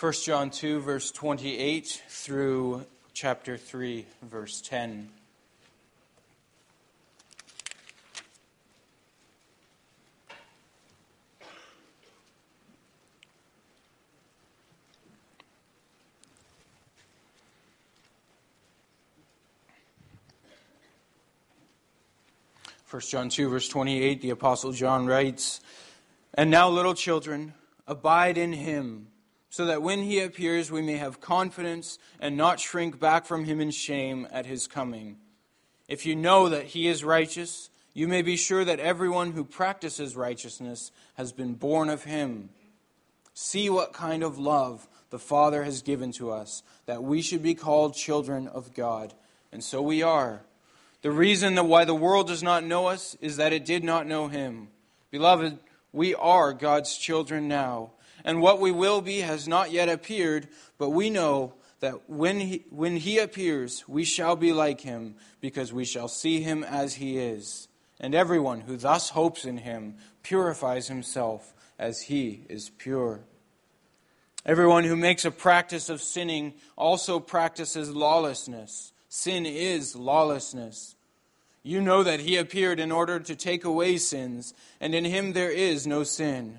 1 John 2, verse 28 through chapter 3, verse 10. First John 2, verse 28, the Apostle John writes, And now, little children, abide in him so that when he appears we may have confidence and not shrink back from him in shame at his coming. If you know that he is righteous, you may be sure that everyone who practices righteousness has been born of him. See what kind of love the Father has given to us, that we should be called children of God. And so we are. The reason that why the world does not know us is that it did not know him. Beloved, we are God's children now and what we will be has not yet appeared, but we know that when he, when he appears, we shall be like him, because we shall see him as he is. And everyone who thus hopes in him purifies himself as he is pure. Everyone who makes a practice of sinning also practices lawlessness. Sin is lawlessness. You know that he appeared in order to take away sins, and in him there is no sin.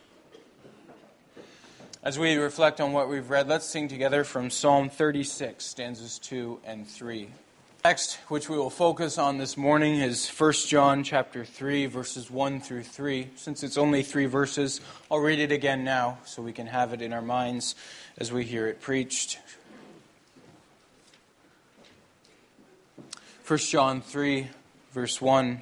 As we reflect on what we've read, let's sing together from Psalm 36, stanzas 2 and 3. Next, which we will focus on this morning, is 1 John chapter 3, verses 1 through 3. Since it's only three verses, I'll read it again now so we can have it in our minds as we hear it preached. 1 John 3, verse 1.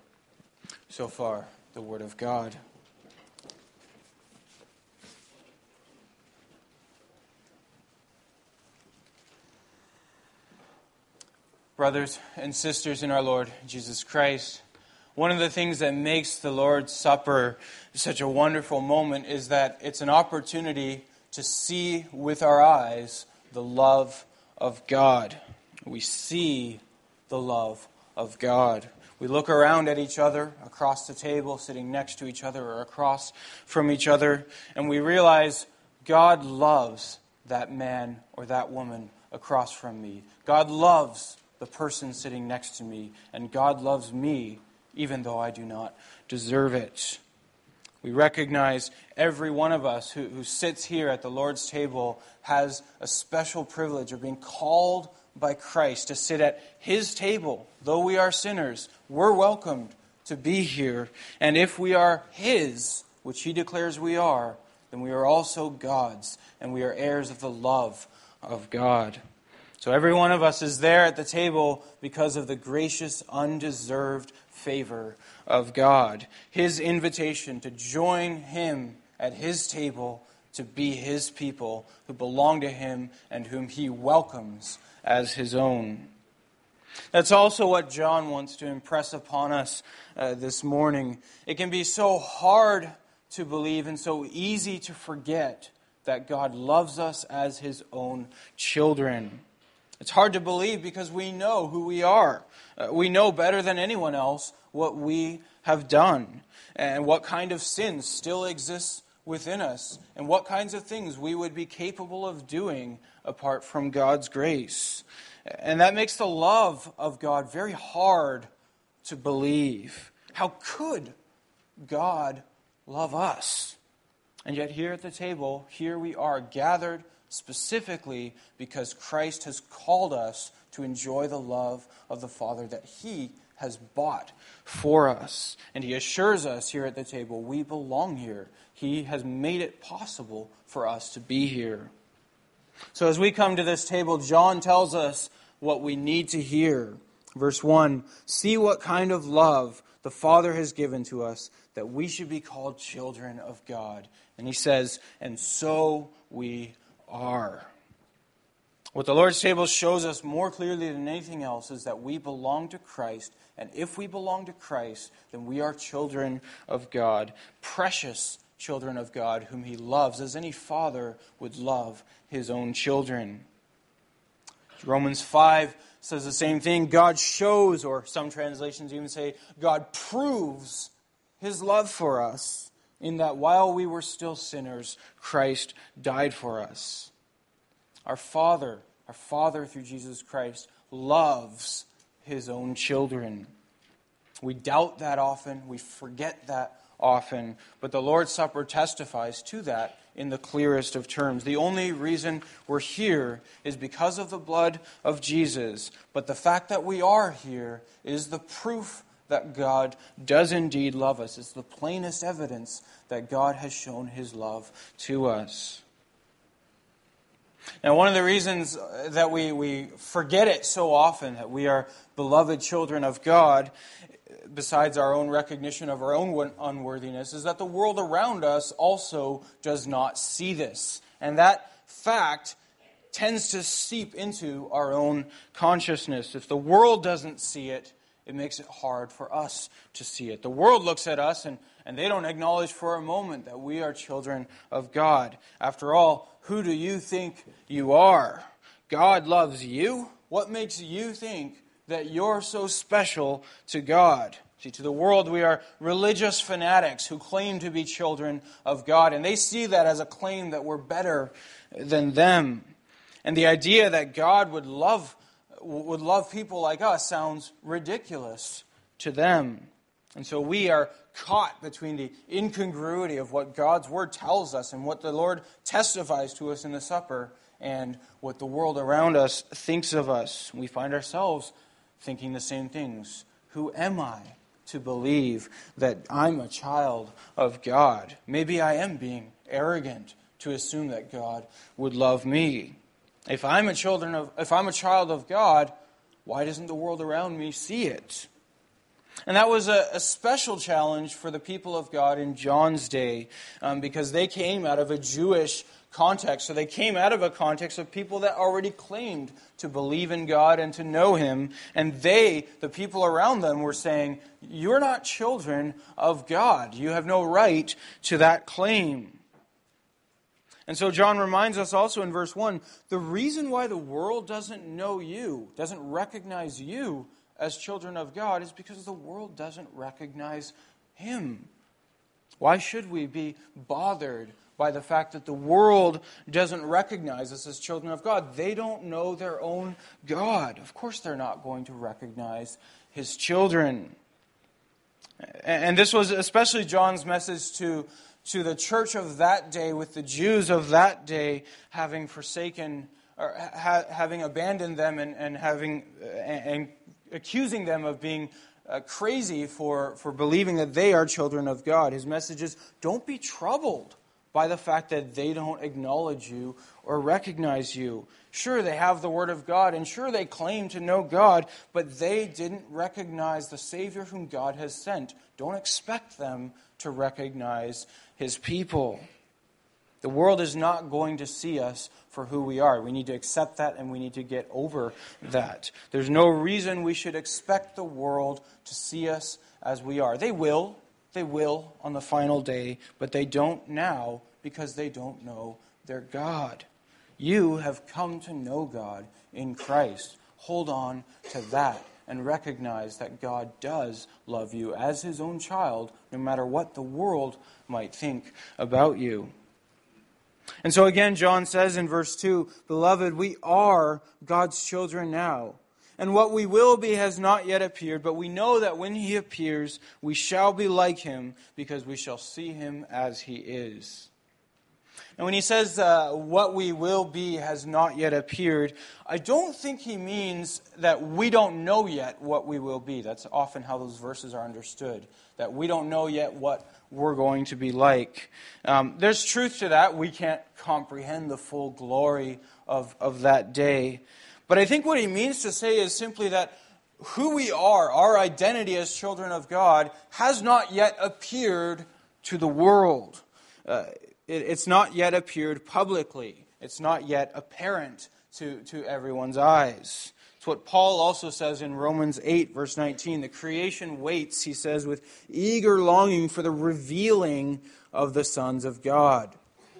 So far, the Word of God. Brothers and sisters in our Lord Jesus Christ, one of the things that makes the Lord's Supper such a wonderful moment is that it's an opportunity to see with our eyes the love of God. We see the love of God. We look around at each other across the table, sitting next to each other or across from each other, and we realize God loves that man or that woman across from me. God loves the person sitting next to me, and God loves me even though I do not deserve it. We recognize every one of us who, who sits here at the Lord's table has a special privilege of being called by Christ to sit at his table. Though we are sinners, we're welcomed to be here. And if we are his, which he declares we are, then we are also God's, and we are heirs of the love of God. So every one of us is there at the table because of the gracious, undeserved favor of God. His invitation to join him at his table to be his people who belong to him and whom he welcomes as his own. That's also what John wants to impress upon us uh, this morning. It can be so hard to believe and so easy to forget that God loves us as his own children. It's hard to believe because we know who we are. Uh, we know better than anyone else what we have done and what kind of sin still exists within us and what kinds of things we would be capable of doing apart from God's grace. And that makes the love of God very hard to believe. How could God love us? And yet, here at the table, here we are gathered specifically because Christ has called us to enjoy the love of the Father that He has bought for us. And He assures us here at the table we belong here. He has made it possible for us to be here. So, as we come to this table, John tells us what we need to hear. Verse 1 See what kind of love the Father has given to us that we should be called children of God. And he says, And so we are. What the Lord's table shows us more clearly than anything else is that we belong to Christ. And if we belong to Christ, then we are children of God, precious children of God, whom He loves as any father would love his own children. Romans 5 says the same thing. God shows, or some translations even say, God proves his love for us in that while we were still sinners, Christ died for us. Our Father, our Father through Jesus Christ, loves his own children. We doubt that often, we forget that often, but the Lord's Supper testifies to that in the clearest of terms. The only reason we're here is because of the blood of Jesus, but the fact that we are here is the proof that God does indeed love us. It's the plainest evidence that God has shown his love to us. Now, one of the reasons that we, we forget it so often, that we are beloved children of God, besides our own recognition of our own unworthiness, is that the world around us also does not see this. And that fact tends to seep into our own consciousness. If the world doesn't see it, it makes it hard for us to see it. The world looks at us and, and they don't acknowledge for a moment that we are children of God. After all, who do you think you are? God loves you. What makes you think that you're so special to God. See, to the world, we are religious fanatics who claim to be children of God, and they see that as a claim that we're better than them. And the idea that God would love, would love people like us sounds ridiculous to them. And so we are caught between the incongruity of what God's Word tells us and what the Lord testifies to us in the supper and what the world around us thinks of us. We find ourselves thinking the same things. Who am I to believe that I'm a child of God? Maybe I am being arrogant to assume that God would love me. If I'm a children of if I'm a child of God, why doesn't the world around me see it? And that was a, a, special challenge for the people of God in John's day um, because they came out of a Jewish context. So they came out of a context of people that already claimed to believe in God and to know Him. And they, the people around them, were saying, You're not children of God. You have no right to that claim. And so John reminds us also in verse 1 the reason why the world doesn't know you, doesn't recognize you as children of God, is because the world doesn't recognize Him. Why should we be bothered by the fact that the world doesn't recognize us as children of God. They don't know their own God. Of course, they're not going to recognize his children. And this was especially John's message to, to the church of that day, with the Jews of that day having forsaken or ha- having abandoned them and, and having and, accusing them of being uh, crazy for, for believing that they are children of God. His message is don't be troubled by the fact that they don't acknowledge you or recognize you. Sure, they have the Word of God, and sure, they claim to know God, but they didn't recognize the Savior whom God has sent. Don't expect them to recognize His people. The world is not going to see us for who we are. We need to accept that and we need to get over that. There's no reason we should expect the world to see us as we are. They will, they will on the final day, but they don't now because they don't know their God. You have come to know God in Christ. Hold on to that and recognize that God does love you as his own child, no matter what the world might think about you. And so again, John says in verse 2 Beloved, we are God's children now. And what we will be has not yet appeared, but we know that when he appears, we shall be like him, because we shall see him as he is. And when he says uh, what we will be has not yet appeared, I don't think he means that we don't know yet what we will be. That's often how those verses are understood, that we don't know yet what we're going to be like. Um, there's truth to that. We can't comprehend the full glory of, of that day. But I think what he means to say is simply that who we are, our identity as children of God, has not yet appeared to the world. Uh, it, it's not yet appeared publicly, it's not yet apparent to, to everyone's eyes. It's what Paul also says in Romans 8, verse 19. The creation waits, he says, with eager longing for the revealing of the sons of God.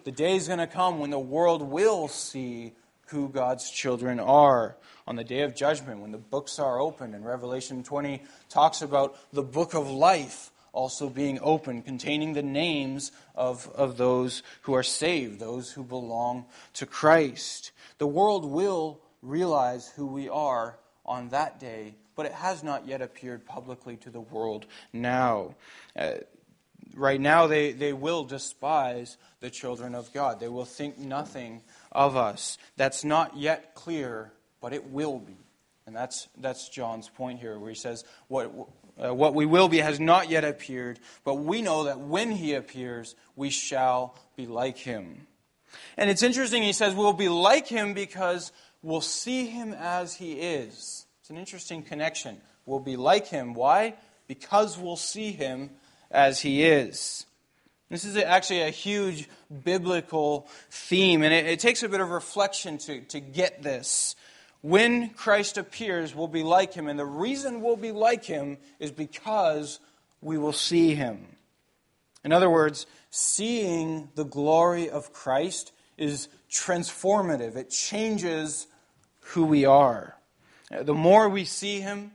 The day is going to come when the world will see who God's children are. On the day of judgment, when the books are opened, and Revelation 20 talks about the book of life also being open, containing the names of, of those who are saved, those who belong to Christ. The world will realize who we are on that day, but it has not yet appeared publicly to the world now. Uh, right now, they, they will despise the children of God, they will think nothing of us. That's not yet clear, but it will be. And that's, that's John's point here, where he says, what, uh, what we will be has not yet appeared, but we know that when he appears, we shall be like him. And it's interesting, he says, we'll be like him because we'll see him as he is. It's an interesting connection. We'll be like him. Why? Because we'll see him as he is. This is actually a huge biblical theme, and it, it takes a bit of reflection to, to get this. When Christ appears, we'll be like him. And the reason we'll be like him is because we will see him. In other words, seeing the glory of Christ is transformative, it changes who we are. The more we see him,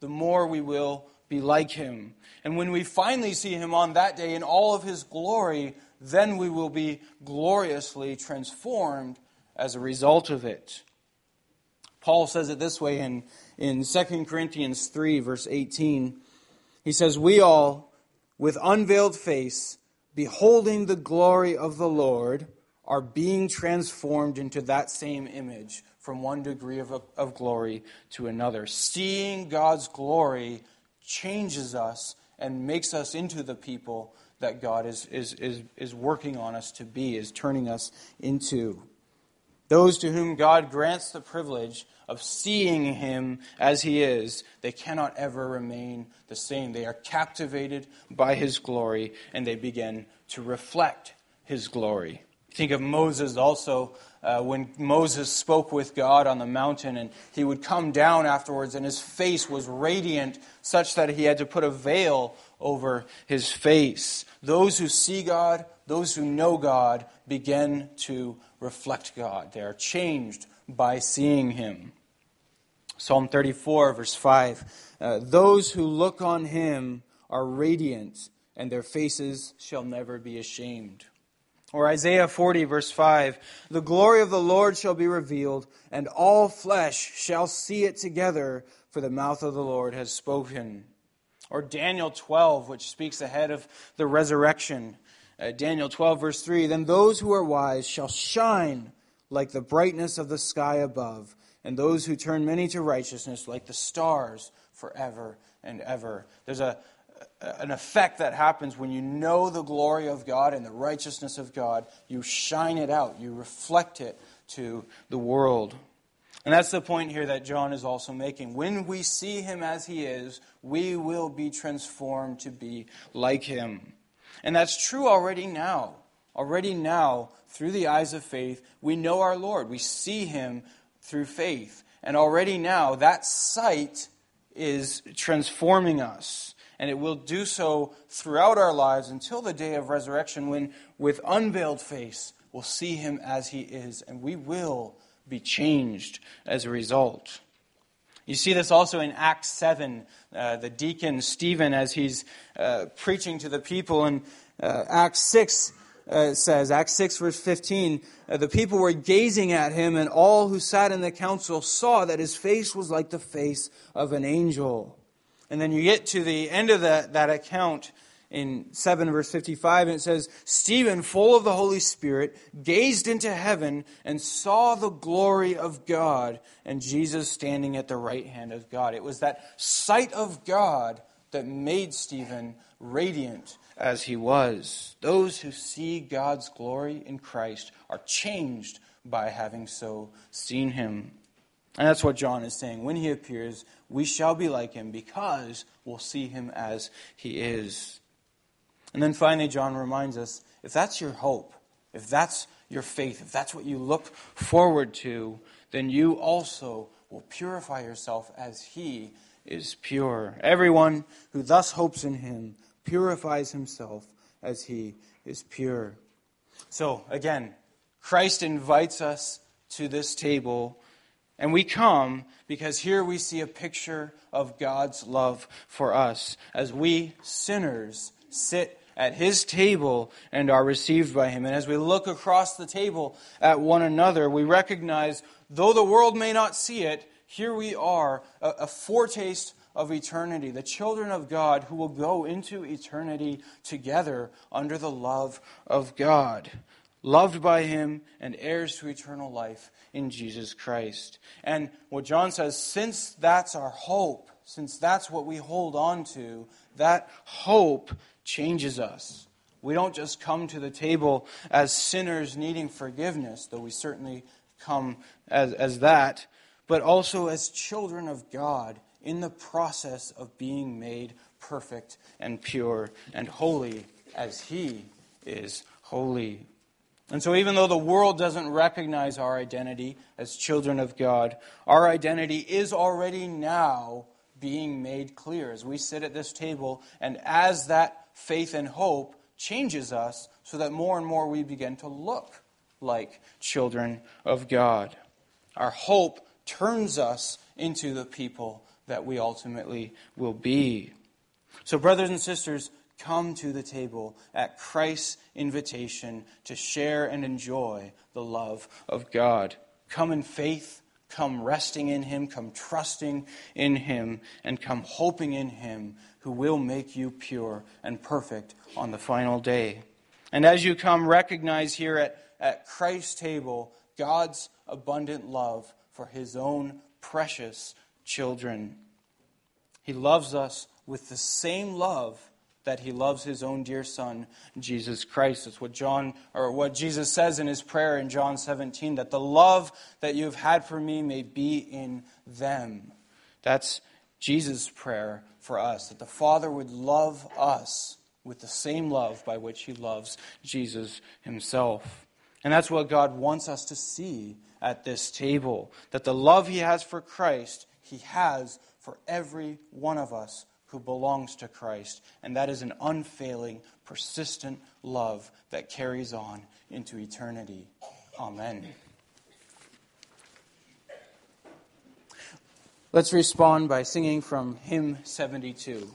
the more we will be like him. And when we finally see him on that day in all of his glory, then we will be gloriously transformed as a result of it. Paul says it this way in, in 2 Corinthians 3, verse 18. He says, We all, with unveiled face, beholding the glory of the Lord, are being transformed into that same image from one degree of, of glory to another. Seeing God's glory changes us and makes us into the people that God is, is, is, is working on us to be, is turning us into. Those to whom God grants the privilege of seeing Him as He is, they cannot ever remain the same. They are captivated by His glory and they begin to reflect His glory. Think of Moses also uh, when Moses spoke with God on the mountain, and he would come down afterwards, and his face was radiant, such that he had to put a veil over his face. Those who see God, those who know God, begin to reflect God. They are changed by seeing Him. Psalm 34, verse 5 uh, Those who look on Him are radiant, and their faces shall never be ashamed. Or Isaiah 40, verse 5 The glory of the Lord shall be revealed, and all flesh shall see it together, for the mouth of the Lord has spoken. Or Daniel 12, which speaks ahead of the resurrection. Uh, Daniel 12, verse 3 Then those who are wise shall shine like the brightness of the sky above, and those who turn many to righteousness like the stars forever and ever. There's a, an effect that happens when you know the glory of God and the righteousness of God. You shine it out, you reflect it to the world. And that's the point here that John is also making. When we see him as he is, we will be transformed to be like him. And that's true already now. Already now, through the eyes of faith, we know our Lord. We see him through faith. And already now, that sight is transforming us. And it will do so throughout our lives until the day of resurrection when, with unveiled face, we'll see him as he is. And we will be changed as a result. You see this also in Acts 7, uh, the deacon Stephen, as he's uh, preaching to the people. In uh, Acts 6, uh, says, Acts 6, verse 15, uh, the people were gazing at him, and all who sat in the council saw that his face was like the face of an angel. And then you get to the end of that, that account in 7 verse 55, and it says, Stephen, full of the Holy Spirit, gazed into heaven and saw the glory of God and Jesus standing at the right hand of God. It was that sight of God that made Stephen radiant as he was. Those who see God's glory in Christ are changed by having so seen him. And that's what John is saying. When he appears, we shall be like him because we'll see him as he is. And then finally, John reminds us if that's your hope, if that's your faith, if that's what you look forward to, then you also will purify yourself as he is pure. Everyone who thus hopes in him purifies himself as he is pure. So, again, Christ invites us to this table, and we come because here we see a picture of God's love for us as we sinners sit at his table and are received by him. And as we look across the table at one another, we recognize, though the world may not see it, here we are, a, foretaste of eternity, the children of God who will go into eternity together under the love of God, loved by Him and heirs to eternal life in Jesus Christ. And what John says, since that's our hope, since that's what we hold on to, that hope changes us. We don't just come to the table as sinners needing forgiveness, though we certainly come as, as that, but also as children of God in the process of being made perfect and pure and holy as He is holy. And so, even though the world doesn't recognize our identity as children of God, our identity is already now being made clear as we sit at this table, and as that faith and hope changes us so that more and more we begin to look like children of God. Our hope turns us into the people that we ultimately will be. So, brothers and sisters, come to the table at Christ's invitation to share and enjoy the love of God. Come in faith, come resting in Him, come trusting in Him, and come hoping in Him who will make you pure and perfect on the final day. And as you come, recognize here at, at Christ's table God's abundant love for His own precious children. He loves us with the same love that he loves his own dear son, Jesus Christ. It's what John or what Jesus says in his prayer in John 17 that the love that you've had for me may be in them. That's Jesus' prayer for us, that the Father would love us with the same love by which he loves Jesus himself. And that's what God wants us to see at this table that the love he has for Christ, he has for every one of us who belongs to Christ. And that is an unfailing, persistent love that carries on into eternity. Amen. Let's respond by singing from hymn 72.